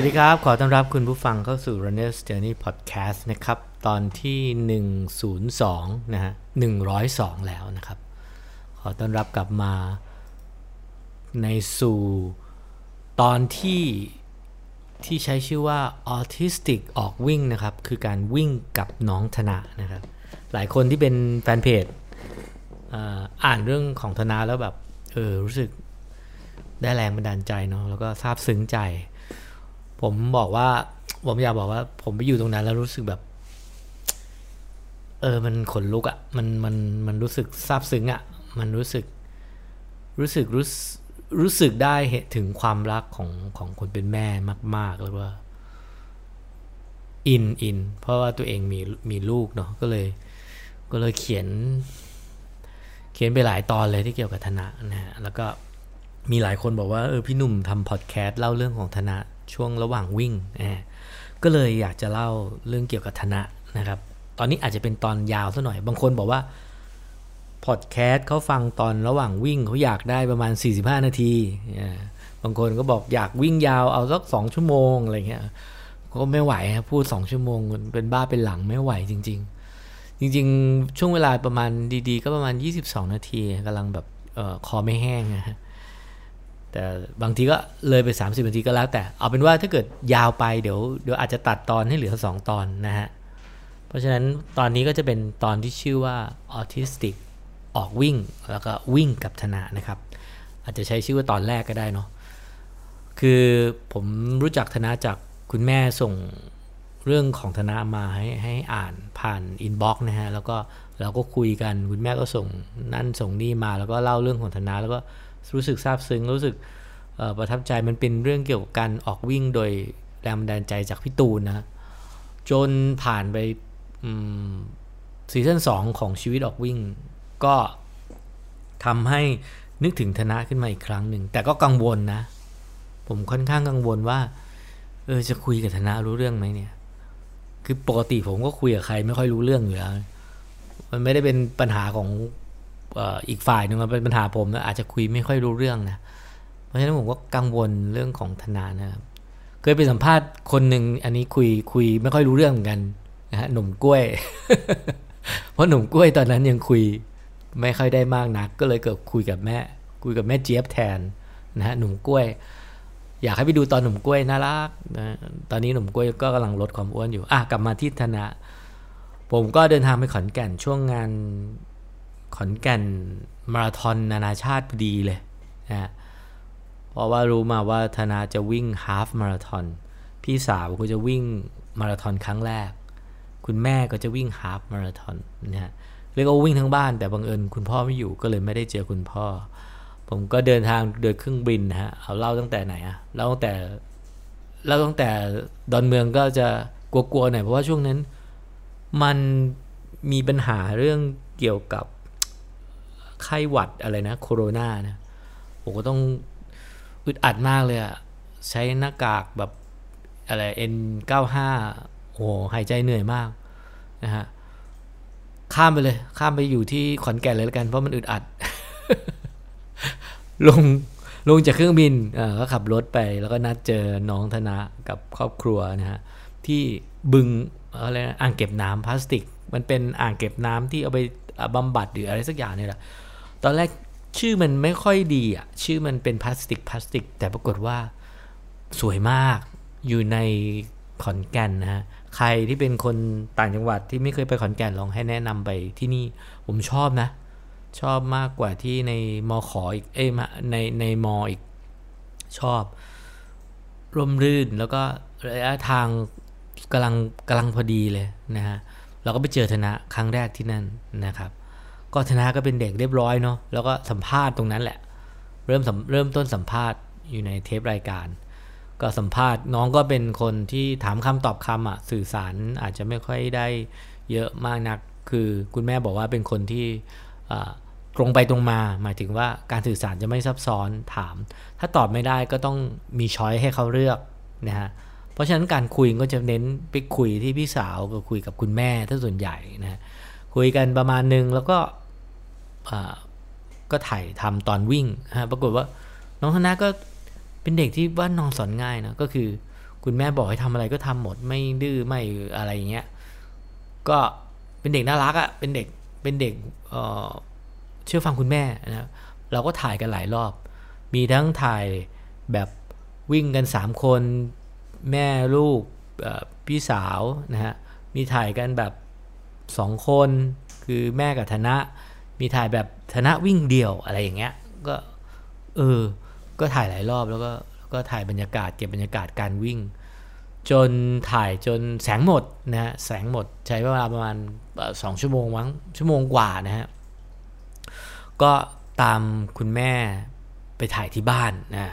วัสดีครับ ขอต้อนรับคุณผู้ฟังเข้าสู่ Runner's Journey Podcast นะครับ ตอนที่ 102 นะฮะ 102 แล้วนะครับ ขอต้อนรับกลับมาในสู่ตอนที่ที่ใช้ชื่อว่า Autistic ออกวิ่งนะครับ คือการวิ่งกับน้องธนานะครับ หลายคนที่เป็นแฟนเพจอ่าอ่านเรื่องของธนาแล้วแบบ เออ รู้สึกได้แรงบันดาลใจเนาะ แล้วก็ซาบซึ้งใจ ผมบอกว่า ผมอยากบอกว่า ผมไปอยู่ตรงนั้นแล้วรู้สึกแบบ เออ มันขนลุกอะ่ะ มันมันมันรู้สึกซาบซึ้งอะ่ะ มันรู้สึก รู้สึกรู้สึกรู้สึกได้เหตุถึงความรักของของคนเป็นแม่มาก ๆ แล้วว่าอินอินเพราะว่าตัวเองมีมีลูกเนาะก็เลย ก็เลยเขียน เขียนไปหลายตอนเลยที่เกี่ยวกับธนะนะฮะแล้วก็มีหลายคนบอกว่าเออพี่หนุ่มทำพอดแคสต์เล่าเรื่องของธนะ ช่วงระหว่างวิ่งนะก็เลยอยากจะเล่าเรื่องเกี่ยวกับธนะนะครับ ตอนนี้อาจจะเป็นตอนยาวซะหน่อย บางคนบอกว่าพอดแคสต์เขาฟังตอนระหว่างวิ่งเขาอยากได้ประมาณ 45 นาทีอ่าบางคนก็บอกอยากวิ่งยาวเอาสักสองชั่วโมงอะไรเงี้ย ก็ไม่ไหวครับพูดสองชั่วโมงเป็นบ้าเป็นหลังไม่ไหวจริง ๆจริงๆ ช่วงเวลาประมาณดีๆ ก็ประมาณ 22 นาทีกำลังแบบออคอไม่แห้งนะฮะ แต่บางทีก็เลยไป 30นาทีก็แล้วแต่ เอาเป็นว่าถ้าเกิดยาวไปเดี๋ยวเดี๋ยวอาจจะตัดตอนให้เหลือ 2 ตอนนะฮะ เพราะฉะนั้นตอนนี้ก็จะเป็นตอนที่ชื่อว่า autistic ออกวิ่ง แล้วก็วิ่งกับธนานะครับ อาจจะใช้ชื่อว่าตอนแรกก็ได้เนาะคือผมรู้จักธนาจากคุณแม่ส่งเรื่องของธนามาให้ให้อ่านผ่าน inbox นะฮะแล้วก็เราก็คุยกันคุณแม่ก็ส่งนั่นส่งนี่มาแล้วก็เล่าเรื่องของธนาแล้วก็ รู้สึกซาบซึ้งรู้สึกประทับใจมันเป็นเรื่องเกี่ยวกับการออกวิ่งโดยแรงบันดาลใจจากพี่ตูนนะจนผ่านไป season 2ของชีวิตออกวิ่ง ก็ทำให้นึกถึงธนะขึ้นมาอีกครั้งหนึ่ง แต่ก็กังวลนะ ผมค่อนข้างกังวลว่า เออจะคุยกับธนะรู้เรื่องไหมเนี่ย คือปกติผมก็คุยกับใครไม่ค่อยรู้เรื่องอยู่แล้ว มันไม่ได้เป็นปัญหาของ อีกฝ่ายหนึ่งมันเป็นปัญหาผมนะอาจจะคุยไม่ค่อยรู้เรื่องนะเพราะฉะนั้นผมก็กังวลเรื่องของธนานะครับเคยไปสัมภาษณ์คนหนึ่งอันนี้คุยคุยไม่ค่อยรู้เรื่องเหมือนกันนะฮะหนุ่มกล้วย เพราะหนุ่มกล้วยตอนนั้นยังคุยไม่ค่อยได้มากนัก ก็เลยเกิดคุยกับแม่ คุยกับแม่เจี๊ยบแทนนะฮะหนุ่มกล้วย อยากให้ไปดูตอนหนุ่มกล้วยน่ารักนะตอนนี้หนุ่มกล้วยก็กำลังลดความอ้วนอยู่อะกลับมาที่ธนะ ผมก็เดินทางไปขอนแก่นช่วงงาน ขอนแก่นมาราธอนนานาชาติพอดีเลยนะเพราะว่ารู้มาว่าธนาจะวิ่งฮาฟมาราธอนพี่สาวก็จะวิ่งมาราธอนครั้งแรก คุณแม่ก็จะวิ่งฮาฟมาราธอนนะฮะเรียกว่าวิ่งทั้งบ้านแต่บังเอิญคุณพ่อไม่อยู่ก็เลยไม่ได้เจอคุณพ่อ ผมก็เดินทางโดยเครื่องบินนะฮะเอาเล่าตั้งแต่ไหนอะเล่าตั้งแต่เล่าตั้งแต่ดอนเมืองก็จะกลัวๆหน่อยเพราะว่าช่วงนั้น มันมีปัญหาเรื่องเกี่ยวกับ ไข้หวัดอะไรนะโคโรนานะผมก็ต้องอึดอัดมากเลยอะใช้หน้ากากแบบอะไร N95 โอ้หายใจเหนื่อยมากนะฮะข้ามไปเลย ข้ามไปอยู่ที่ขอนแก่นเลยแล้วกัน เพราะมันอึดอัด ลงลงจากเครื่องบินก็ขับรถไป แล้วก็นัดเจอน้องธนากับครอบครัวนะฮะที่บึงอะไรอ่างเก็บน้ำพลาสติก มันเป็นอ่างเก็บน้ำที่เอาไปบำบัดหรืออะไรสักอย่างเนี่ยแหละ ตอนแรกชื่อมันไม่ค่อยดีอะ ชื่อมันเป็นพลาสติกพลาสติก แต่ปรากฏว่าสวยมากอยู่ในขอนแก่นนะฮะ ใครที่เป็นคนต่างจังหวัดที่ไม่เคยไปขอนแก่นลองให้แนะนำไปที่นี่ผมชอบนะ ชอบมากกว่าที่ในมอขออีก เอ้ยในในมออีกชอบ ร่มรื่นแล้วก็ระยะทางกำลังกำลังพอดีเลยนะฮะ เราก็ไปเจอธนะครั้งแรกที่นั่นนะครับ ก็ธนาก็เป็นเด็กเรียบร้อยเนาะแล้วก็สัมภาษณ์ตรงนั้นแหละ เริ่มเริ่มต้นสัมภาษณ์อยู่ในเทปรายการ ก็สัมภาษณ์น้องก็เป็นคนที่ถามคำตอบคำอะสื่อสารอาจจะไม่ค่อยได้เยอะมากนัก คือคุณแม่บอกว่าเป็นคนที่ตรงไปตรงมา หมายถึงว่าการสื่อสารจะไม่ซับซ้อนถาม ถ้าตอบไม่ได้ก็ต้องมีช้อยให้เขาเลือกนะฮะเพราะฉะนั้นการคุยก็จะเน้นไปคุยที่พี่สาวกับคุยกับคุณแม่ถ้าส่วนใหญ่นะ คุยกันประมาณนึงแล้วก็ก็ถ่ายทำตอนวิ่งฮะปรากฏว่าน้องธนาก็เป็นเด็กที่ว่านอนสอนง่ายนะก็คือคุณแม่บอกให้ทำอะไรก็ทำหมดไม่ดื้อไม่อะไรอย่างเงี้ยก็เป็นเด็กน่ารักอะ่ะเป็นเด็กเป็นเด็กเเชื่อฟังคุณแม่นะเราก็ถ่ายกันหลายรอบ มีทั้งถ่ายแบบวิ่งกันสามคน แม่ลูกพี่สาวนะฮะมีถ่ายกันแบบ สองคนคือแม่กับธนะ มีถ่ายแบบธนะวิ่งเดี่ยวอะไรอย่างเงี้ยก็เออก็ถ่ายหลายรอบแล้วก็ก็ถ่ายบรรยากาศเก็บบรรยากาศการวิ่ง จนถ่ายจนแสงหมดนะฮะแสงหมดใช้เวลาประมาณสองชั่วโมงมั้งชั่วโมงกว่านะฮะก็ตามคุณแม่ไปถ่ายที่บ้านนะ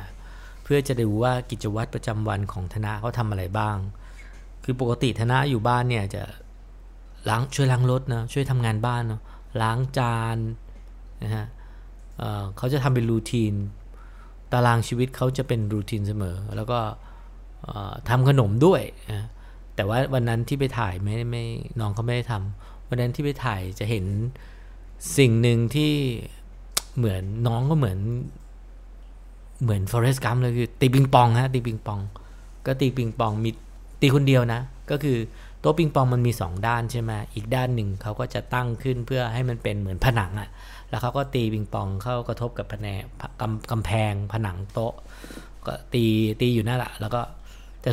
เพื่อจะดูว่ากิจวัตรประจำวันของธนาเขาทำอะไรบ้าง คือปกติธนาอยู่บ้านเนี่ยจะ ล้างช่วยล้างรถนะช่วยทำงานบ้านเนาะล้างจานนะฮะเเขาจะทำเป็นรูทีน ตารางชีวิตเขาจะเป็นรูทีนเสมอ แล้วก็ทำขนมด้วยนะแต่ว่าวันนั้นที่ไปถ่ายไม่ไม่น้องเขาไม่ได้ทำวันนั้นที่ไปถ่ายจะเห็นสิ่งหนึ่งที่เหมือนน้องก็เหมือน เหมือนฟอเรสต์กัมเลยคือตีปิงปองฮะตีปิงปอง ก็ตีปิงปองมีตีคนเดียวนะ ก็คือ ต๊ะปิงปองมันมี 2 ด้านใช่ไหมอีกด้านหนึ่งเขาก็จะตั้งขึ้นเพื่อให้มันเป็นเหมือนผนังอะ่ะ แล้วเขาก็ตีปิงปองเข้ากระทบกับผนังกำกำแพงผนังโต๊ะ ก็ตีตีอยู่นั่นแหละแล้วก็แต่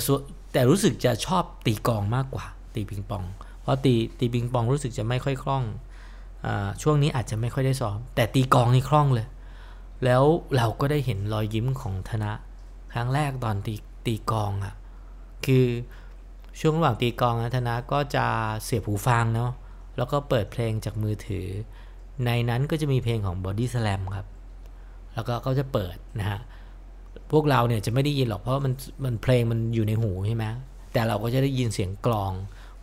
แต่รู้สึกจะชอบตีกองมากกว่า ตีปิงปอง เพราะตีตีปิงปองรู้สึกจะไม่ค่อยคล่องอช่วงนี้อาจจะไม่ค่อยได้ซ้อม แต่ตีกองนี่คล่องเลย แล้วเราก็ได้เห็นรอยยิ้มของธนะ ครั้งแรกตอนตีตีกองอะ่ะคือ ช่วงระหว่างตีกองนะธนะก็จะเสียบหูฟังเนาะแล้วก็เปิดเพลงจากมือถือ ในนั้นก็จะมีเพลงของ Body Slam ครับ แล้วก็เขาจะเปิดนะฮะ พวกเราเนี่ยจะไม่ได้ยินหรอกเพราะมันมันเพลงมันอยู่ในหูใช่ไหมแต่เราก็จะได้ยินเสียงกลอง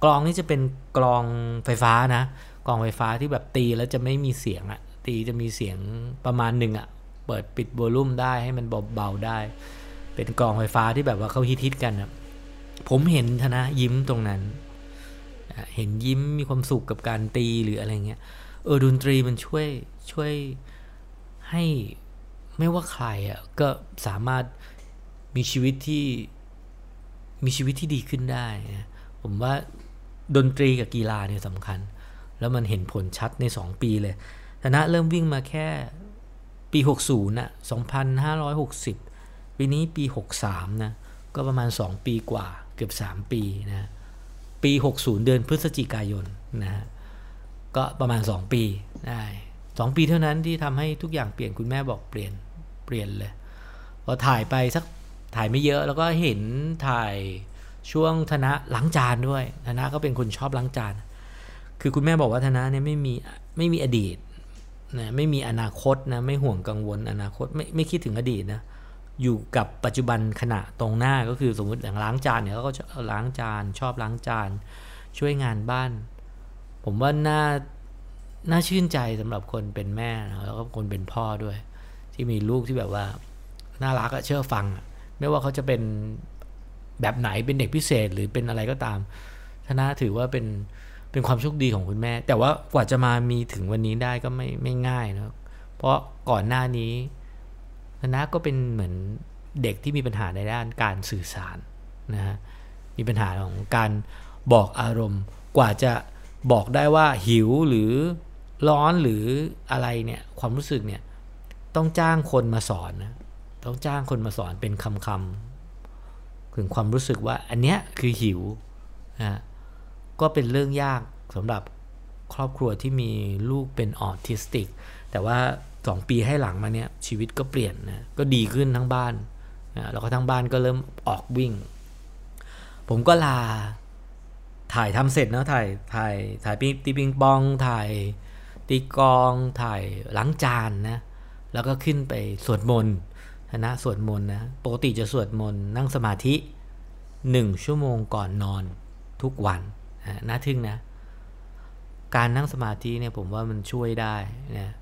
กลองนี่จะเป็นกลองไฟฟ้านะ กลองไฟฟ้าที่แบบตีแล้วจะไม่มีเสียงอะตีจะมีเสียงประมาณหนึ่งอะเปิดปิดโวลูมได้ให้มันเบาๆได้ เป็นกลองไฟฟ้าที่แบบว่าเขาฮิตๆกันนะ ผมเห็นธนะยิ้มตรงนั้น เห็นยิ้มมีความสุขกับการตีหรืออะไรเงี้ย เออดนตรีมันช่วยช่วยให้ไม่ว่าใครอะก็สามารถมีชีวิตที่มีชีวิตที่ดีขึ้นได้นะผมว่าดนตรีกับกีฬาเนี่ยสำคัญ แล้วมันเห็นผลชัดใน 2 ปีเลยธนะเริ่มวิ่งมาแค่ปี 60นะ2560 ปีนี้ปี 63 นะ ก็ประมาณ 2 ปีกว่าเกือบ 3 ปีนะปี 60 เดือนพฤศจิกายนนะก็ประมาณ 2 ปีได้2ปีเท่านั้นที่ทำให้ทุกอย่างเปลี่ยนคุณแม่บอกเปลี่ยนเปลี่ยนเลยพอถ่ายไปสักถ่ายไม่เยอะแล้วก็เห็นถ่ายช่วงธนะล้างจานด้วยธนะก็เป็นคนชอบล้างจาน คือคุณแม่บอกว่าธนะเนี่ยไม่มีไม่มีอดีตนะไม่มีอนาคตนะไม่ห่วงกังวลอนาคตไม่ไม่คิดถึงอดีตนะ อยู่กับปัจจุบันขณะตรงหน้าก็คือสมมติอย่างล้างจานเนี่ยเขาก็ล้างจานชอบล้างจาน ช่วยงานบ้าน ผมว่าน่าน่าชื่นใจสำหรับคนเป็นแม่นะแล้วก็คนเป็นพ่อด้วย ที่มีลูกที่แบบว่าน่ารักอะเชื่อฟังไม่ว่าเขาจะเป็นแบบไหนเป็นเด็กพิเศษหรือเป็นอะไรก็ตามทนาถือว่าเป็นเป็นความโชคดีของคุณแม่ แต่ว่ากว่าจะมามีถึงวันนี้ได้ก็ไม่ไม่ง่ายนะเพราะก่อนหน้านี้ นะก็เป็นเหมือนเด็กที่มีปัญหาในด้านการสื่อสารนะฮะมีปัญหาของการบอกอารมณ์ กว่าจะบอกได้ว่าหิวหรือร้อนหรืออะไรเนี่ยความรู้สึกเนี่ยต้องจ้างคนมาสอนนะต้องจ้างคนมาสอนเป็นคำคำถึงความรู้สึกว่าอันเนี้ยคือหิวนะก็เป็นเรื่องยากสำหรับครอบครัวที่มีลูกเป็นออทิสติก แต่ว่า สองปีให้หลังมาเนี่ยชีวิตก็เปลี่ยนนะก็ดีขึ้นทั้งบ้านนะแล้วก็ทั้งบ้านก็เริ่มออกวิ่ง ผมก็ลาถ่ายทำเสร็จนะถ่ายถ่ายถ่ายตีปิงปองถ่ายตีกองถ่ายล้างจานนะแล้วก็ขึ้นไปสวดมนต์นะสวดมนต์นะปกติจะสวดมนต์นั่งสมาธิหนึ่งชั่วโมงก่อนนอนทุกวันน่าทึ่งนะ การนั่งสมาธิเนี่ยผมว่ามันช่วยได้นะ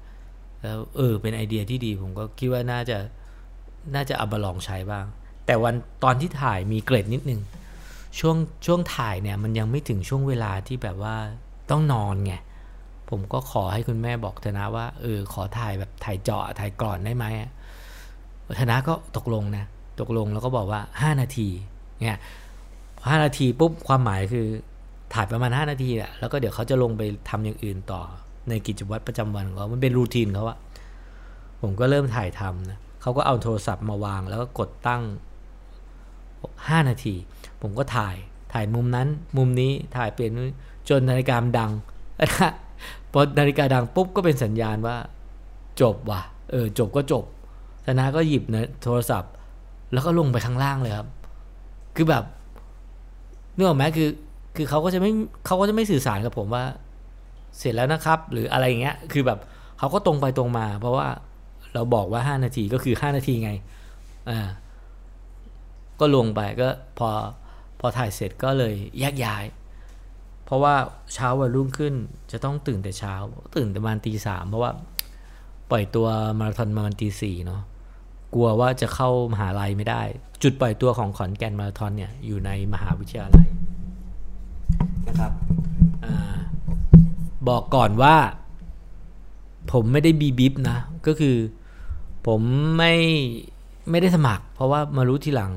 แล้วเออเป็นไอเดียที่ดีผมก็คิดว่าน่าจะน่าจะเอามาลองใช้บ้าง แต่วันตอนที่ถ่ายมีเกรดนิดนึงช่วงช่วงถ่ายเนี่ยมันยังไม่ถึงช่วงเวลาที่แบบว่าต้องนอนไงผมก็ขอให้คุณแม่บอกธนะว่าเออขอถ่ายแบบถ่ายเจาะถ่ายก่อนได้ไหมธนะก็ตกลงนะตกลงแล้วก็บอกว่า 5 นาทีเนี่ยห้านาทีปุ๊บความหมายคือถ่ายประมาณ 5 นาทีแหละแล้วก็เดี๋ยวเขาจะลงไปทำอย่างอื่นต่อ ในกิจวัตรประจำวันของเขา มันเป็นรูทีนเขาอะผมก็เริ่มถ่ายทำนะเขาก็เอาโทรศัพท์มาวางแล้วก็กดตั้ง 5 นาที ผมก็ถ่ายถ่ายมุมนั้นมุมนี้ถ่ายเปลี่ยนจนนาฬิกามดังนะพอนาฬิกาดังปุ๊บก็เป็นสัญญาณว่า จบว่ะเออจบก็จบธนาก็หยิบนะโทรศัพท์ แล้วก็ลงไปข้างล่างเลยครับ คือแบบนึกออกไหมคือ คือเขาก็จะไม่เขาก็จะไม่สื่อสารกับผมว่า เสร็จแล้วนะครับ หรืออะไรอย่างเงี้ยคือแบบเขาก็ตรงไปตรงมา เพราะว่าเราบอกว่าห้านาทีก็คือห้านาทีไงอ่าก็ลงไปก็พอพอถ่ายเสร็จก็เลยแยกย้าย เพราะว่าเช้าวันรุ่งขึ้นจะต้องตื่นแต่เช้า ตื่นประมาณตีสามเพราะว่าปล่อยตัวมาราธอนประมาณตีสี่เนาะกลัวว่าจะเข้ามหาลัยไม่ได้ จุดปล่อยตัวของขอนแก่นมาราธอนเนี่ยอยู่ในมหาวิทยาลัยนะครับ บอกก่อนว่า ผมไม่ได้บีบิฟนะ ก็คือผมไม่ไม่ได้สมัคร เพราะว่ามารู้ทีหลัง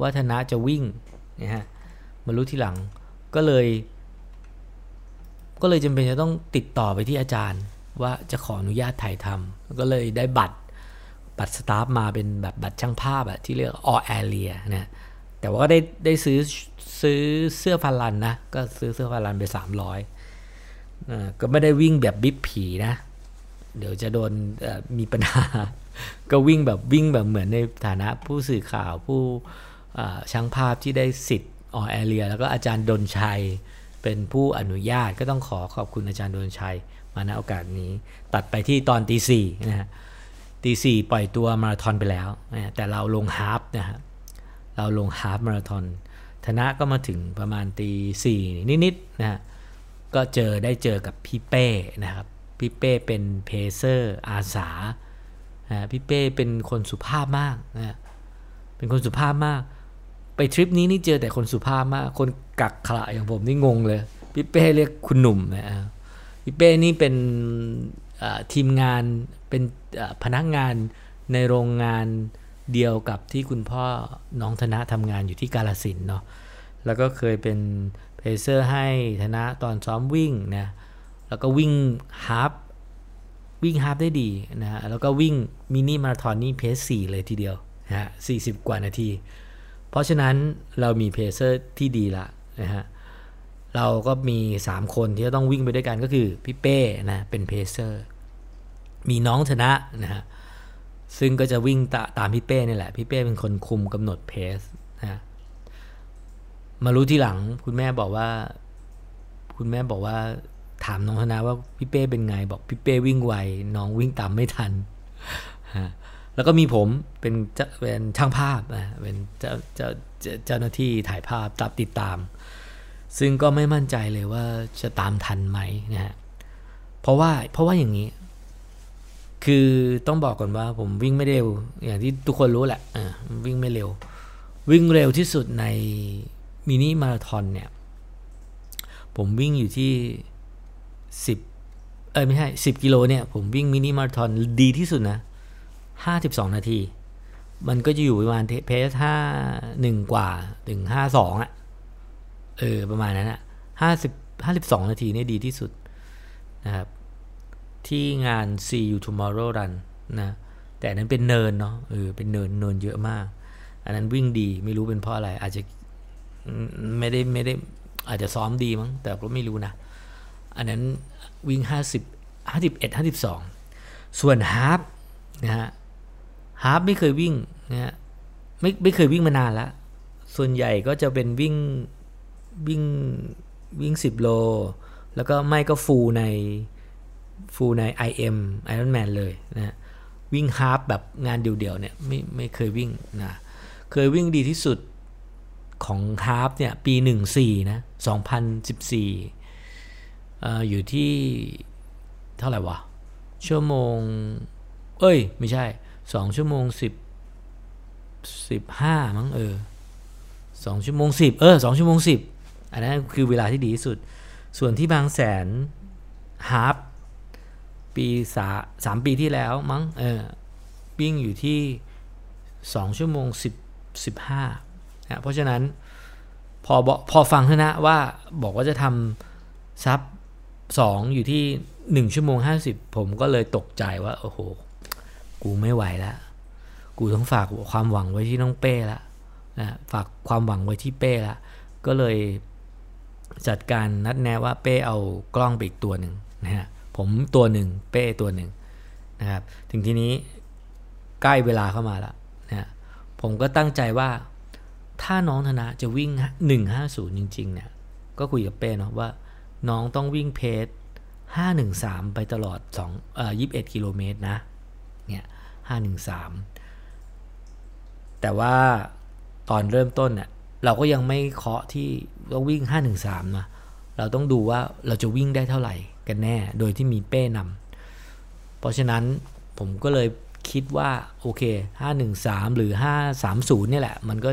ว่าธนะจะวิ่งนะฮะมารู้ทีหลังก็เลย ก็เลยจำเป็นจะต้องติดต่อไปที่อาจารย์ ว่าจะขออนุญาตถ่ายทำก็เลยได้บัตรบัตรสตาฟมาเป็นแบบบัตรช่างภาพอะที่เรียกออแอเรียนะแต่ว่าก็ได้ได้ซื้อซื้อเสื้อฟันลันนะ ก็ซื้อเสื้อฟันลันไปสามร้อย ก็ไม่ได้วิ่งแบบบิ๊บผีนะ เดี๋ยวจะโดนมีปัญหา ก็วิ่งแบบวิ่งแบบเหมือนในฐานะผู้สื่อข่าวผู้ช่างภาพที่ได้สิทธิ์ all area แล้วก็อาจารย์ดนชัยเป็นผู้อนุญาตก็ต้องขอขอบคุณอาจารย์ดนชัย มาณโอกาสนี้ ตัดไปที่ตอนตีสี่นะฮะตีสี่ปล่อยตัวมาราธอนไปแล้วนะแต่เราลง half นะฮะเราลง half มาราธอนธนะก็มาถึงประมาณตีสี่นิดๆนะฮะ ก็เจอได้เจอกับพี่เป้นะครับ พี่เป้เป็น pacer อาสาพี่เป้เป็นคนสุภาพมากนะเป็นคนสุภาพมาก ไปทริปนี้นี่เจอแต่คนสุภาพมาก คนกักขระอย่างผมนี่งงเลย พี่เป้เรียกคุณหนุ่มนะพี่เป้นี่เป็นทีมงานเป็นพนักงานในโรงงานเดียวกับที่คุณพ่อน้องธนะทำงานอยู่ที่กาลสินเนาะแล้วก็เคยเป็น เพเซอร์ให้ธนะตอนซ้อมวิ่งนะแล้วก็วิ่งฮาฟวิ่งฮาฟได้ดีนะฮะแล้วก็วิ่งมินิมาราธอนนี่ pace สี่เลยทีเดียวนะฮะสี่สิบกว่านาที เพราะฉะนั้นเรามี pacer ที่ดีละนะฮะเราก็มี 3 คนที่จะต้องวิ่งไปด้วยกันก็คือพี่เป้นะเป็น pacer มีน้องธนะนะฮะซึ่งก็จะวิ่งตามพี่เป้นี่แหละ พี่เป้เป็นคนคุมกำหนด pace มารู้ทีหลัง คุณแม่บอกว่า คุณแม่บอกว่า ถามน้องธนาว่าพี่เป้เป็นไง บอกพี่เป้วิ่งไวน้องวิ่งตามไม่ทันแล้วก็มีผมเป็นเป็นช่างภาพนะเป็นเจ้าเจ้าเจ้าหน้าที่ถ่ายภาพจับติดตาม ซึ่งก็ไม่มั่นใจเลยว่าจะตามทันไหมนะฮะเพราะว่าเพราะว่าอย่างนี้ คือต้องบอกก่อนว่าผมวิ่งไม่เร็ว อย่างที่ทุกคนรู้แหละอ่าวิ่งไม่เร็ว วิ่งเร็วที่สุดใน มินิมาราทอนเนี่ย ผมวิ่งอยู่ที่สิบเออไม่ใช่สิบกิโลเนี่ย ผมวิ่งมินิมาราทอนดีที่สุดนะห้าสิบสองนาที มันก็จะอยู่ประมาณเพสห้าหนึ่งกว่าถึงห้าสองอะ เออ ประมาณนั้นอะห้าสิบห้าสิบสองนาทีนี่ดีที่สุดนะครับ ที่งาน See You Tomorrow Run นะ แต่นั้นเป็นเนินเนาะ เออ เป็นเนินเนินเยอะมาก อันนั้นวิ่งดีไม่รู้เป็นเพราะอะไร อาจจะ ไม่ได้ไม่ได้อาจจะซ้อมดีมั้งแต่ก็ไม่รู้นะ อันนั้นวิ่งห้าสิบห้าสิบเอ็ดห้าสิบสองส่วน half นะฮะ half ไม่เคยวิ่งนะฮะไม่ไม่เคยวิ่งมานานแล้วส่วนใหญ่ก็จะเป็นวิ่งวิ่งวิ่งสิบโล แล้วก็ไม่ก็ full ในfull ใน IM Ironman เลยนะวิ่ง half แบบงานเดี่ยวๆเนี่ยไม่ไม่เคยวิ่งนะเคยวิ่งดีที่สุด ของ half เนี่ยปี 14 นะ 2014ออยู่ที่เท่าไหร่วะ ชั่วโมง เอ้ย ไม่ใช่ 2 ชั่วโมง 10 15 มั้งเออ2ชั่วโมง 10 เออ2ชั่วโมง 10 อันนั้นคือเวลาที่ดีที่สุด ส่วนที่บางแสนฮาร์ปปีสามปีที่แล้วมั้งเออวิ่งอยู่ที่ 2 ชั่วโมง 10 15 นะเพราะฉะนั้นพอพอฟังทนะว่าบอกว่าจะทำซับสองอยู่ที่ 1 ชั่วโมง 50 ผมก็เลยตกใจว่า โอ้โห กูไม่ไหวแล้ว กูต้องฝากความหวังไว้ที่น้องเป้ละนะฝากความหวังไว้ที่เป้ละ ก็เลยจัดการนัดแนะว่าเป้เอากล้องไปอีกตัวหนึ่งนะฮะผมตัวหนึ่งเป้ตัวหนึ่งนะครับ ถึงทีนี้ใกล้เวลาเข้ามาแล้วนะผมก็ตั้งใจว่า ถ้าน้องธนะจะวิ่ง 150 จริง ๆ เนี่ย ก็คุยกับเป้เนาะว่า น้องต้องวิ่งเพจ513 ไปตลอด2เอ่อ21 กิโลเมตรนะ เนี่ย 513 แต่ว่าตอนเริ่มต้นเนี่ยเราก็ยังไม่เคาะที่ต้องวิ่ง 513 นะ เราต้องดูว่าเราจะวิ่งได้เท่าไหร่กันแน่ โดยที่มีเป้นำ เพราะฉะนั้นผมก็เลยคิดว่า โอเค 513 หรือ 530 เนี่ยแหละ มันก็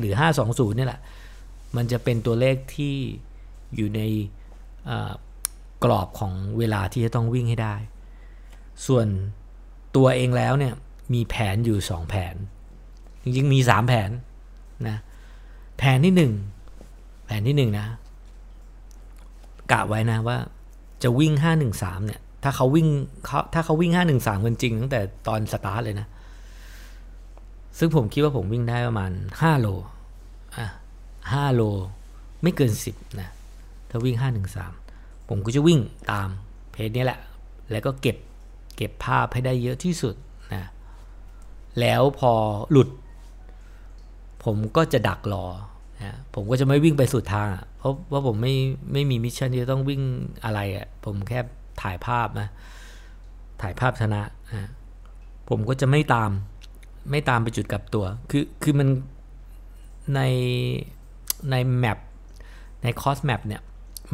หรือ 520เนี่ยแหละ มันจะเป็นตัวเลขที่อยู่ในกรอบของเวลาที่จะต้องวิ่งให้ได้ ส่วนตัวเองแล้วเนี่ยมีแผนอยู่ 2 แผน จริงๆมี 3 แผนนะแผนที่ 1 แผนที่ 1 นะกะไว้นะว่าจะวิ่ง 513เนี่ยถ้าเขาวิ่งเขาถ้าเขาวิ่ง 513กันจริงตั้งแต่ตอนสตาร์ทเลยนะ ซึ่งผมคิดว่าผมวิ่งได้ประมาณ 5 โลอะ5โล ไม่เกิน 10 นะ ถ้าวิ่ง 513 ผมก็จะวิ่งตามเพจนี้แหละ แล้วก็เก็บเก็บภาพให้ได้เยอะที่สุดนะ แล้วพอหลุด ผมก็จะดักรอนะผมก็จะไม่วิ่งไปสุดทางเพราะว่าผมไม่ไม่มีมิชชั่นที่จะต้องวิ่งอะไรอะ่ะ ผมแค่ถ่ายภาพนะ ถ่ายภาพชนะนะผมก็จะไม่ตาม ไม่ตามไปจุดกลับตัว คือคือมันในใน map ใน course map เนี่ย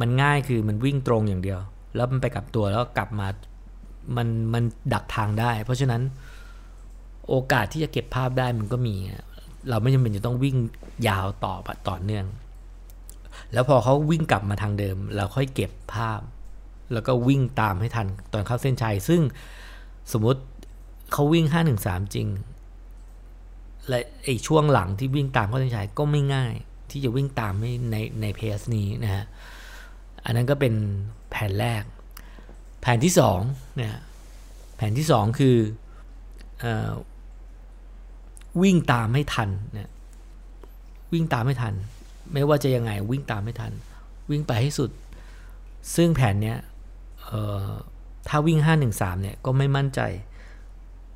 มันง่ายคือมันวิ่งตรงอย่างเดียว แล้วมันไปกลับตัวแล้วกลับมามันมันดักทางได้ เพราะฉะนั้นโอกาสที่จะเก็บภาพได้มันก็มี เราไม่จำเป็นจะต้องวิ่งยาวต่อต่อเนื่อง แล้วพอเขาวิ่งกลับมาทางเดิม เราค่อยเก็บภาพ แล้วก็วิ่งตามให้ทันตอนเข้าเส้นชัย ซึ่งสมมติเขาวิ่ง 513 จริง และไอ้ช่วงหลังที่วิ่งตามข้าเส้นชัยก็ไม่ง่าย ที่จะวิ่งตามในในเพสนี้นะฮะอันนั้นก็เป็นแผนแรก แผนที่สองเนี่ยแผนที่สองคืออวิ่งตามให้ทันเนี่ยวิ่งตามไม่ทัน ไม่ว่าจะยังไงวิ่งตามไม่ทัน วิ่งไปให้สุด ซึ่งแผนเนี้ยถ้าวิ่ง 513เนี่ยก็ไม่มั่นใจ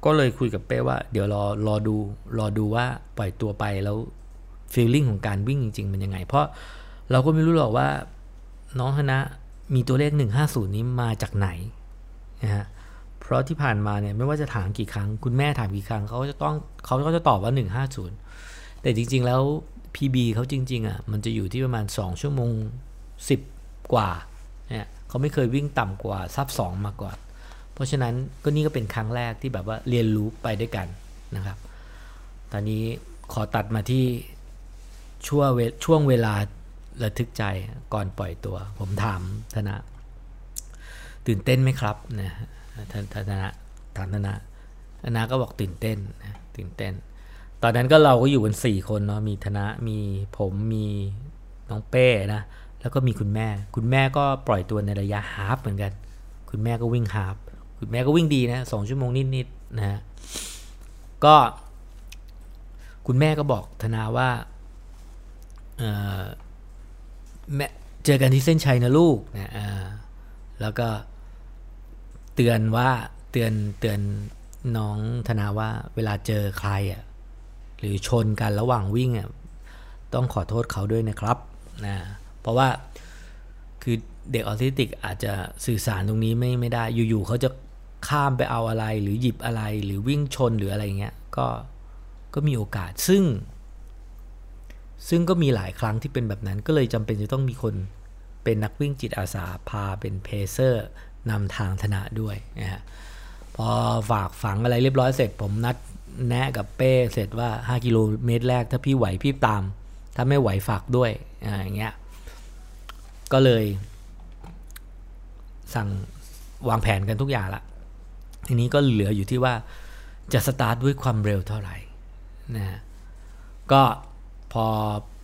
ก็เลยคุยกับเป้ว่า เดี๋ยวรอรอดูรอดูว่าปล่อยตัวไปแล้วฟีลลิ่งของการวิ่งจริง ๆ มันยังไง เพราะเราก็ไม่รู้หรอกว่า น้องคณะมีตัวเลข 150 นี้มาจากไหนนะฮะเพราะที่ผ่านมาเนี่ยไม่ว่าจะถามกี่ครั้ง คุณแม่ถามกี่ครั้งเขาจะต้องเขาก็จะตอบว่า 150 แต่จริง ๆ แล้ว PB เขาจริง ๆอะมันจะอยู่ที่ประมาณ 2 ชั่วโมง 10 กว่าเนี่ยเขาไม่เคยวิ่งต่ำกว่าซับ2มาก่อน เพราะฉะนั้นก็นี่ก็เป็นครั้งแรกที่แบบว่าเรียนรู้ไปด้วยกันนะครับ ตอนนี้ขอตัดมาที่ช่วงเวช่วงเวลาระทึกใจก่อนปล่อยตัว ผมถามธนะ ตื่นเต้นไหมครับนะธนะถามธนะธนะก็บอกตื่นเต้นนะตื่นเต้น ตอนนั้นก็เราก็อยู่กันสี่คนเนาะมีธนะมีผมมีน้องเป้นะแล้วก็มีคุณแม่ คุณแม่ก็ปล่อยตัวในระยะฮาฟเหมือนกัน คุณแม่ก็วิ่งฮาฟ แม่ก็วิ่งดีนะสองชั่วโมงนิดๆนะฮะก็ คุณแม่ก็บอกธนาว่าเแม่เจอกันที่เส้นชัยนะลูกนะแล้วก็เตือนว่าเตือนเตือนน้องธนาว่าเวลาเจอใครอะหรือชนกันระหว่างวิ่งอะต้องขอโทษเขาด้วยนะครับนะเพราะว่าคือเด็กออทิสติกอาจจะสื่อสารตรงนี้ไม่ไม่ได้อยู่ๆเขาจะ ข้ามไปเอาอะไรหรือหยิบอะไรหรือวิ่งชนหรืออะไรเงี้ยก็ก็มีโอกาสซึ่ง ซึ่งก็มีหลายครั้งที่เป็นแบบนั้นก็เลยจำเป็นจะต้องมีคนเป็นนักวิ่งจิตอาสาพาเป็นเพเซอร์นำทางธนะด้วยนะฮะพอฝากฝังอะไรเรียบร้อยเสร็จ ผมนัดแนะกับเป้เสร็จว่า 5 กิโลเมตรแรกถ้าพี่ไหวพี่ตาม ถ้าไม่ไหวฝากด้วยอย่างเงี้ยก็เลย สั่งวางแผนกันทุกอย่างละ ทีนี้ก็เหลืออยู่ที่ว่าจะสตาร์ทด้วยความเร็วเท่าไหร่นะก็พอ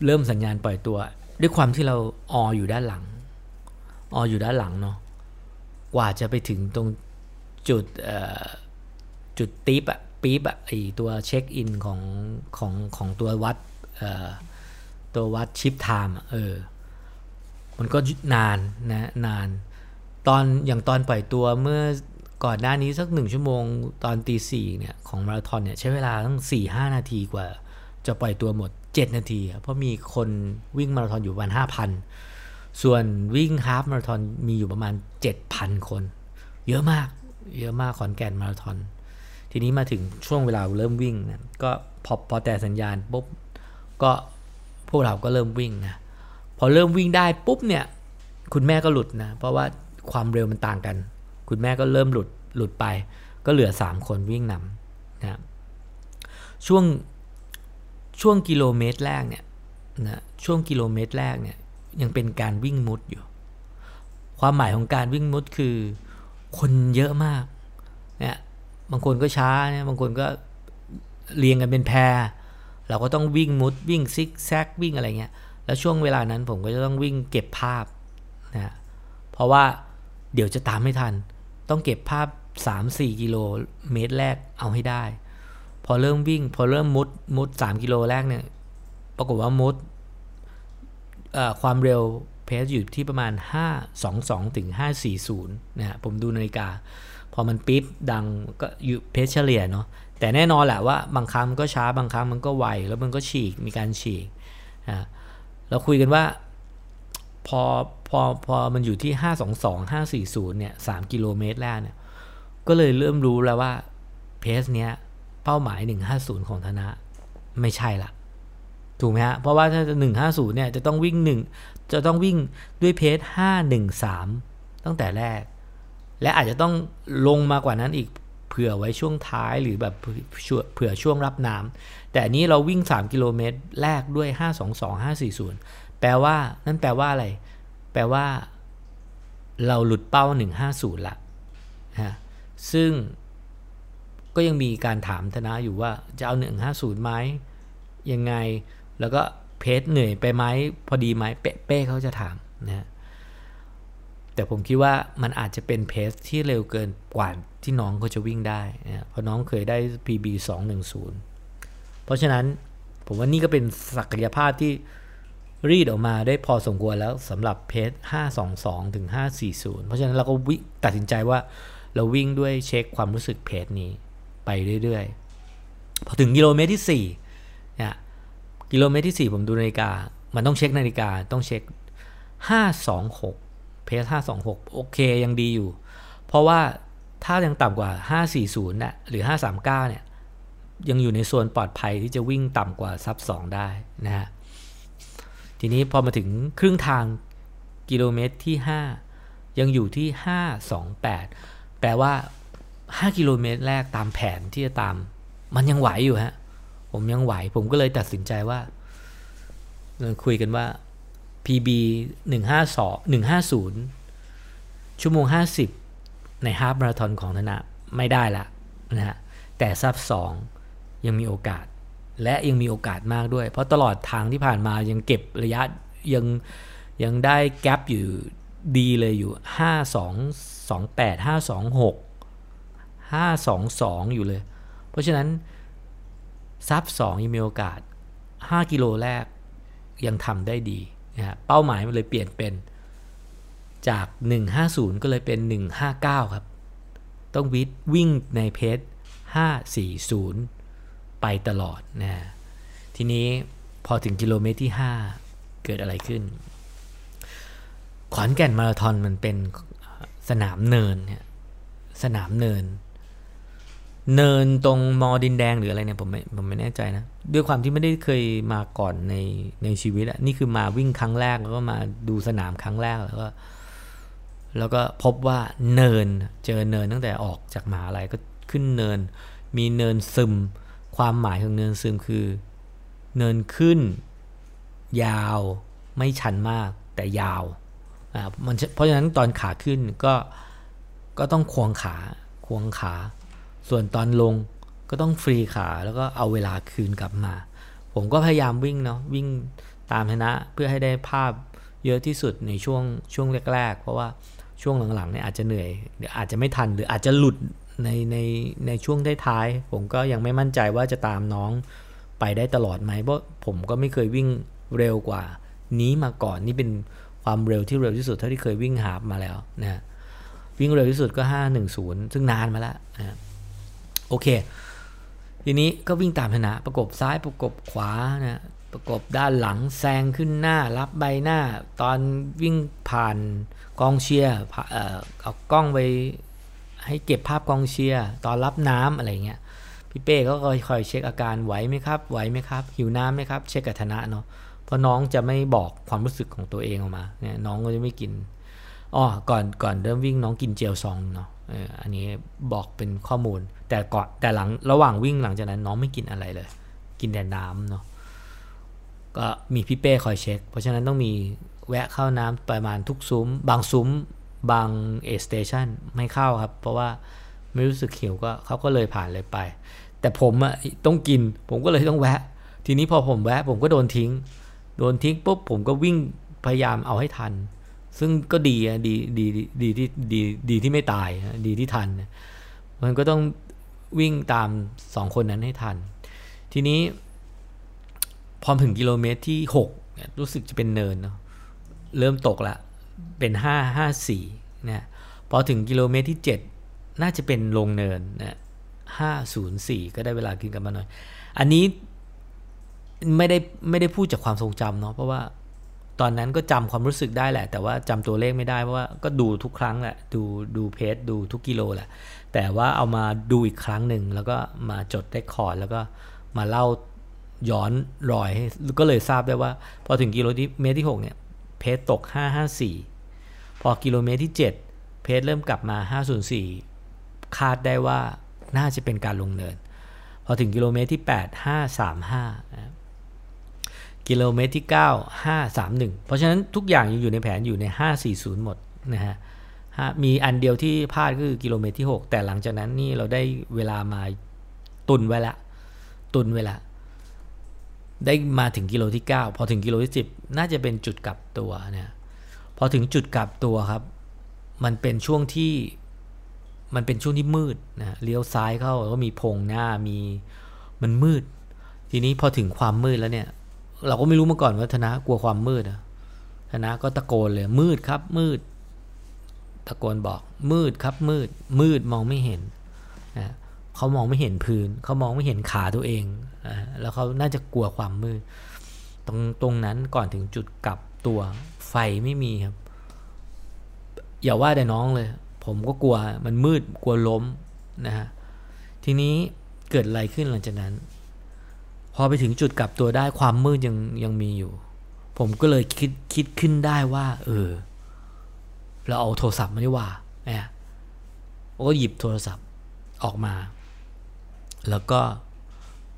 เริ่มสัญญาณปล่อยตัว ด้วยความที่เราอออยู่ด้านหลัง อออยู่ด้านหลังเนาะกว่าจะไปถึงตรงจุดจุดตีปอะปี๊บอะไอตัวเช็คอินของของของตัววัดตัววัดชิปไทม์เออมันก็นานนะนาน ตอนอย่างตอนปล่อยตัวเมื่อ ก่อนหน้านี้สักหนึ่งชั่วโมงตอนตีสี่เนี่ยของมาราธอนเนี่ยใช้เวลาตั้งสี่ห้านาทีกว่า จะปล่อยตัวหมดเจ็ดนาที เพราะมีคนวิ่งมาราธอนอยู่ประมาณห้าพันส่วนวิ่งฮาฟมาราธอนมีอยู่ประมาณเจ็ดพันคน เยอะมากเยอะมากขอนแก่นมาราธอนทีนี้มาถึงช่วงเวลาเริ่มวิ่งนะก็พอพอแต่สัญญาณปุ๊บก็พวกเราก็เริ่มวิ่งนะพอเริ่มวิ่งได้ปุ๊บเนี่ยคุณแม่ก็หลุดนะเพราะว่าความเร็วมันต่างกัน คุณแม่ก็เริ่มหลุดหลุดไป ก็เหลือ 3 คนวิ่งนำนะช่วงช่วงกิโลเมตรแรกเนี่ยนะช่วงกิโลเมตรแรกเนี่ยยังเป็นการวิ่งมุดอยู่ ความหมายของการวิ่งมุดคือคนเยอะมากเนี่ยบางคนก็ช้าเนี่ยบางคนก็เรียงกันเป็นแพร เราก็ต้องวิ่งมุดวิ่งซิกแซกวิ่งอะไรเงี้ยแล้วช่วงเวลานั้นผมก็จะต้องวิ่งเก็บภาพนะเพราะว่าเดี๋ยวจะตามไม่ทัน ต้องเก็บภาพ 3-4 กิโลเมตรแรกเอาให้ได้ พอเริ่มวิ่ง พอเริ่มมุดมุด 3 กิโลแรกเนี่ย ปรากฏว่ามุดความเร็วเพสอยู่ที่ประมาณ 522 ถึง 540 นะฮะผมดูนาฬิกา พอมันปิ๊บดังก็อยู่เพชเฉลี่ยเนาะแต่แน่นอนแหละว่าบางครั้งมันก็ช้าบางครั้งมันก็ไว แล้วมันก็ฉีกมีการฉีกนะเราคุยกันว่าพอ อพอมันอยู่ที่ 522 540เนี่ย3กิโลเมตรแรกเนี่ยก็เลยเริ่มรู้แล้วว่าเพสเนี้ยเป้าหมาย 150 ของธนะไม่ใช่ละถูกไหมฮะ เพราะว่าถ้าจะ150เนี่ยจะต้องวิ่ง 1 จะต้องวิ่งด้วยเพส513 ตั้งแต่แรก และอาจจะต้องลงมากว่านั้นอีกเผื่อไว้ช่วงท้ายหรือแบบเผื่อช่วงรับน้ำแต่อันนี้เราวิ่ง 3 กิโลเมตรแรกด้วย 522 540 แปลว่านั่นแปลว่าอะไร แปลว่า เราหลุดเป้า 150 ละฮะซึ่งก็ยังมีการถามธนาอยู่ว่าจะเอา 150ไหมยังไง แล้วก็เพจเหนื่อยไปไหมพอดีไหมเป๊ะเขาจะถามนะแต่ผมคิดว่ามันอาจจะเป็นเพสที่เร็วเกินกว่าที่น้องเขาจะวิ่งได้นะเพราะน้องเคยได้ PB 210 เพราะฉะนั้นผมว่านี่ก็เป็นศักยภาพที่ รีดออกมาได้พอสมควรแล้วสำหรับเพส522ถึง540 เพราะฉะนั้นเราก็วิตัดสินใจว่าเราวิ่งด้วยเช็คความรู้สึกเพสนี้ไปเรื่อยๆ พอถึงกิโลเมตรที่4เนี่ยกิโลเมตรที่ 4 ผมดูนาฬิกา มันต้องเช็คนาฬิกาต้องเช็ค 526 เพส526 โอเคยังดีอยู่ เพราะว่าถ้ายังต่ำกว่า 540นะ่ะหรือ 539เนี่ยยังอยู่ในโซนปลอดภัยที่จะวิ่งต่ำกว่าซับ2ได้นะฮะ ทีนี้พอมาถึงครึ่งทางกิโลเมตรที่ 5 ยังอยู่ที่ 528 แปลว่า 5 กิโลเมตรแรกตามแผนที่จะตาม มันยังไหวอยู่ฮะ ผมยังไหว ผมก็เลยตัดสินใจว่าคุยกันว่า PB 152 150 ชั่วโมง 50 ในฮาฟมาราธอนของธนะไม่ได้ละนะฮะแต่ซับ 2 ยังมีโอกาส และยังมีโอกาสมากด้วย เพราะตลอดทางที่ผ่านมายังเก็บระยะยังยังได้แกลบอยู่ดีเลยอยู่ 5228 526 522 อยู่เลย เพราะฉะนั้นซับ2ยังมีโอกาส 5 กิโลแรกยังทำได้ดีนะเป้าหมายมันเลยเปลี่ยนเป็นจาก 150 ก็เลยเป็น 159 ครับ ต้องวิทวิ่งในเพจ540 ไปตลอดนะทีนี้พอถึงกิโลเมตรที่ 5 เกิดอะไรขึ้น ขอนแก่นมาราธอนมันเป็นสนามเนินเนี่ยสนามเนิน เนินตรงมอดินแดงหรืออะไรเนี่ยผมไม่ผมไม่แน่ใจนะ ด้วยความที่ไม่ได้เคยมาก่อนในในชีวิตอะนี่คือมาวิ่งครั้งแรกแล้วก็มาดูสนามครั้งแรกแล้วก็แล้วก็พบว่าเนินเจอเนินตั้งแต่ออกจากมหาลัยก็ขึ้นเนิน มีเนินซึม ความหมายของเนินซึมคือ เนินขึ้น ยาวไม่ชันมากแต่ยาวอ่ามันเพราะฉะนั้นตอนขาขึ้นก็ก็ต้องควงขาควงขา ส่วนตอนลงก็ต้องฟรีขาแล้วก็เอาเวลาคืนกลับมา ผมก็พยายามวิ่งเนาะวิ่งตามชนะเพื่อให้ได้ภาพเยอะที่สุดในช่วงช่วงแรก ๆ เพราะว่าช่วงหลังๆเนี่ยอาจจะเหนื่อยเดี๋ยวอาจจะไม่ทันหรืออาจจะหลุด ในในในช่วงท้ายๆผมก็ยังไม่มั่นใจว่าจะตามน้องไปได้ตลอดไหมเพราะผมก็ไม่เคยวิ่งเร็วกว่า นี้มาก่อนนี่เป็นความเร็วที่เร็วที่สุดเท่าที่เคยวิ่งหาบมาแล้วนะวิ่งเร็วที่สุดก็ 510 ซึ่งนานมาแล้วนะโอเค ทีนี้ก็วิ่งตามชนะ ประกบซ้ายประกบขวานะประกบด้านหลังแซงขึ้นหน้ารับใบหน้า ตอนวิ่งผ่านกองเชียร์เอากล้องไป ให้เก็บภาพกองเชียร์ตอนรับน้ำอะไรเงี้ยพี่เป้ก็คอยเช็คอาการไหวไหมครับ ไหวไหมครับ หิวน้ำไหมครับ เช็คกับธนะเนาะเพราะน้องจะไม่บอกความรู้สึกของตัวเองออกมาเนี่ยน้องก็จะไม่กินอ๋อก่อนก่อนเริ่มวิ่งน้องกินเจลซองเนาะอันนี้บอกเป็นข้อมูล แต่ก่อนแต่หลังระหว่างวิ่งหลังจากนั้นน้องไม่กินอะไรเลย กินแต่น้ำเนาะก็มีพี่เป้คอยเช็ค เพราะฉะนั้นต้องมีแวะเข้าน้ำประมาณทุกซุ้ม บางซุ้ม บางเอสเตชันไม่เข้าครับ เพราะว่าไม่รู้สึกหิวก็เขาก็เลยผ่านเลยไป แต่ผมอะต้องกิน ผมก็เลยต้องแวะ ทีนี้พอผมแวะ ผมก็โดนทิ้ง โดนทิ้งปุ๊บผมก็วิ่งพยายามเอาให้ทัน ซึ่งก็ดีอะดีดีดีที่ดีดีที่ไม่ตายดีที่ทัน มันก็ต้องวิ่งตามสองคนนั้นให้ทัน ทีนี้ พอถึงกิโลเมตรที่ 6 รู้สึกจะเป็นเนินเนาะเริ่มตกละ เป็น 5 5 4นะพอถึงกิโลเมตรที่ 7 น่าจะเป็นลงเนินนะ504 ก็ได้เวลากินกันมาหน่อย อันนี้ไม่ได้ไม่ได้พูดจากความทรงจำเนาะเพราะว่าตอนนั้นก็จำความรู้สึกได้แหละ แต่ว่าจำตัวเลขไม่ได้เพราะว่าก็ดูทุกครั้งแหละดูดูเพจดูทุกกิโลแหละ แต่ว่าเอามาดูอีกครั้งหนึ่งแล้วก็มาจดได้คอร์ดแล้วก็มาเล่าย้อนรอยก็เลยทราบได้ว่า พอถึงกิโลเมตรที่ 6 เนี่ย เพจตก 554 พอกิโลเมตรที่ 7 เพจเริ่มกลับมา 504 คาดได้ว่าน่าจะเป็นการลงเนิน พอถึงกิโลเมตรที่ 8 535กิโลเมตรที่ 9 531 เพราะฉะนั้นทุกอย่างยังอยู่ในแผนอยู่ใน 540 หมดนะฮะมีอันเดียวที่พลาดก็คือกิโลเมตรที่ 6 แต่หลังจากนั้นนี่เราได้เวลามาตุนไว้ละ ตุนไว้ละ ได้มาถึงกิโลที่ 9 พอถึงกิโลที่ 10 น่าจะเป็นจุดกลับตัวเนี่ยพอถึงจุดกลับตัวครับ มันเป็นช่วงที่มันเป็นช่วงที่มืดนะเลี้ยวซ้ายเข้าก็มีพงหน้ามีมันมืด ทีนี้พอถึงความมืดแล้วเนี่ย เราก็ไม่รู้มาก่อนว่าธนะกลัวความมืดอะธนะก็ตะโกนเลยมืดครับมืด ตะโกนบอกมืดครับมืดมืดมองไม่เห็นนะเขามองไม่เห็นพื้น เขามองไม่เห็นขาตัวเอง แล้วเขาน่าจะกลัวความมืดตรงตรงนั้นก่อนถึงจุดกลับตัวไฟไม่มีครับ อย่าว่าแต่น้องเลย ผมก็กลัวมันมืดกลัวล้มนะฮะทีนี้เกิดอะไรขึ้นหลังจากนั้น พอไปถึงจุดกลับตัวได้ความมืดยังยังมีอยู่ ผมก็เลยคิดคิดขึ้นได้ว่า เออ เราเอาโทรศัพท์มาดีว่าเนี่ยก็หยิบโทรศัพท์ออกมา แล้วก็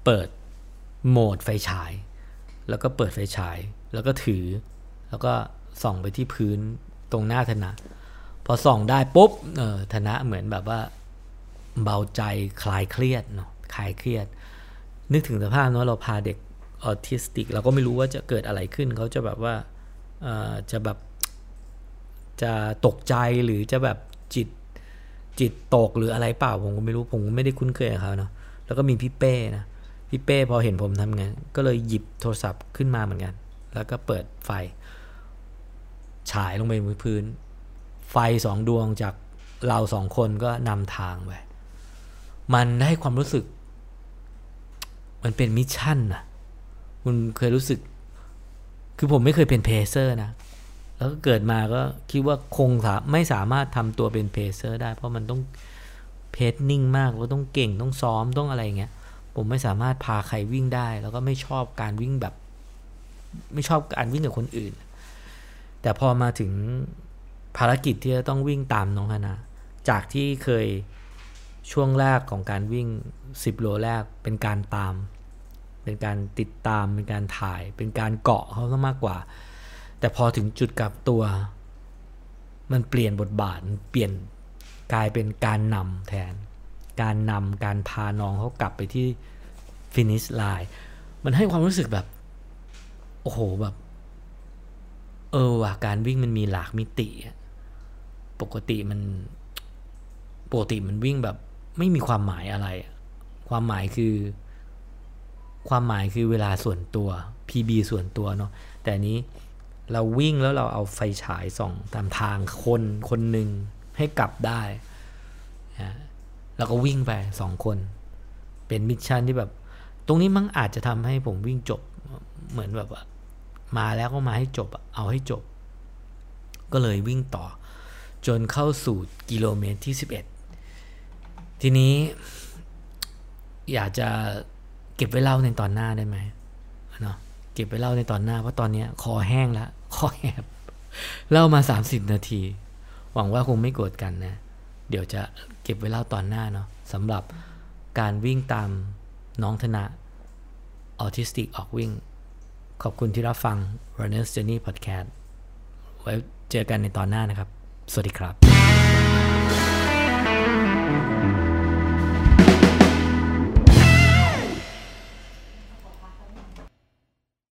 เปิดโหมดไฟฉาย แล้วก็เปิดไฟฉาย แล้วก็ถือ แล้วก็ส่องไปที่พื้นตรงหน้าธนะ พอส่องได้ปุ๊บเออธนะเหมือนแบบว่าเบาใจคลายเครียดเนาะคลายเครียด นึกถึงสภาพเนาะเราพาเด็กออทิสติก เราก็ไม่รู้ว่าจะเกิดอะไรขึ้นเขาจะแบบว่าจะแบบจะตกใจหรือจะแบบจิตจิตตกหรืออะไรเปล่าผมก็ไม่รู้ผมไม่ได้คุ้นเคยกับเขาเนาะแล้วก็มีพี่เป้นะ พี่เป้พอเห็นผมทำงาน ก็เลยหยิบโทรศัพท์ขึ้นมาเหมือนกัน แล้วก็เปิดไฟ ฉายลงไปบนพื้น ไฟสองดวงจากเราสองคนก็นำทางไป มันได้ความรู้สึก มันเป็น mission นะคุณเคยรู้สึก คือผมไม่เคยเป็น pacer นะ แล้วก็เกิดมาก็คิดว่าคงไม่สามารถทำตัวเป็น pacer ได้ เพราะมันต้อง pace นิ่งมากก็ต้องเก่งต้องซ้อมต้องอะไรเงี้ย ผมไม่สามารถพาใครวิ่งได้ แล้วก็ไม่ชอบการวิ่งแบบ ไม่ชอบการวิ่งกับคนอื่น แต่พอมาถึงภารกิจที่จะต้องวิ่งตามน้องฮานาจากที่เคยช่วงแรกของการวิ่ง 10 โลแรกเป็นการตาม เป็นการติดตามเป็นการถ่าย เป็นการเกาะเขาซะมากกว่า แต่พอถึงจุดกลับตัว มันเปลี่ยนบทบาทเปลี่ยนกลายเป็นการนำแทน การนำการพาน้องเขากลับไปที่ฟินิชไลน์มันให้ความรู้สึกแบบ โอ้โหแบบ เออว่ะการวิ่งมันมีหลากมิติ ปกติมัน ปกติมันวิ่งแบบ ไม่มีความหมายอะไร ความหมายคือ ความหมายคือเวลาส่วนตัว PB ส่วนตัวเนาะแต่นี้เราวิ่งแล้วเราเอาไฟฉายส่องตามทางคนคนหนึ่งให้กลับได้ แล้วก็วิ่งไปสองคน เป็นมิชชั่นที่แบบ ตรงนี้มั้งอาจจะทำให้ผมวิ่งจบเหมือนแบบมาแล้วก็มาให้จบเอาให้จบ ก็เลยวิ่งต่อ จนเข้าสู่กิโลเมตรที่ 11 ทีนี้ อยากจะเก็บไว้เล่าในตอนหน้าได้ไหมเนาะเก็บไว้เล่าในตอนหน้าเพราะตอนนี้คอแห้งแล้วคอแหบเล่ามา 30 นาที หวังว่าคงไม่โกรธกันนะ เดี๋ยวจะเก็บไว้เล่าตอนหน้าเนาะสำหรับการวิ่งตามน้องธนะออทิสติกออกวิ่ง ขอบคุณที่รับฟัง Runner's Journey Podcast ไว้เจอกันในตอนหน้านะครับ สวัสดีครับ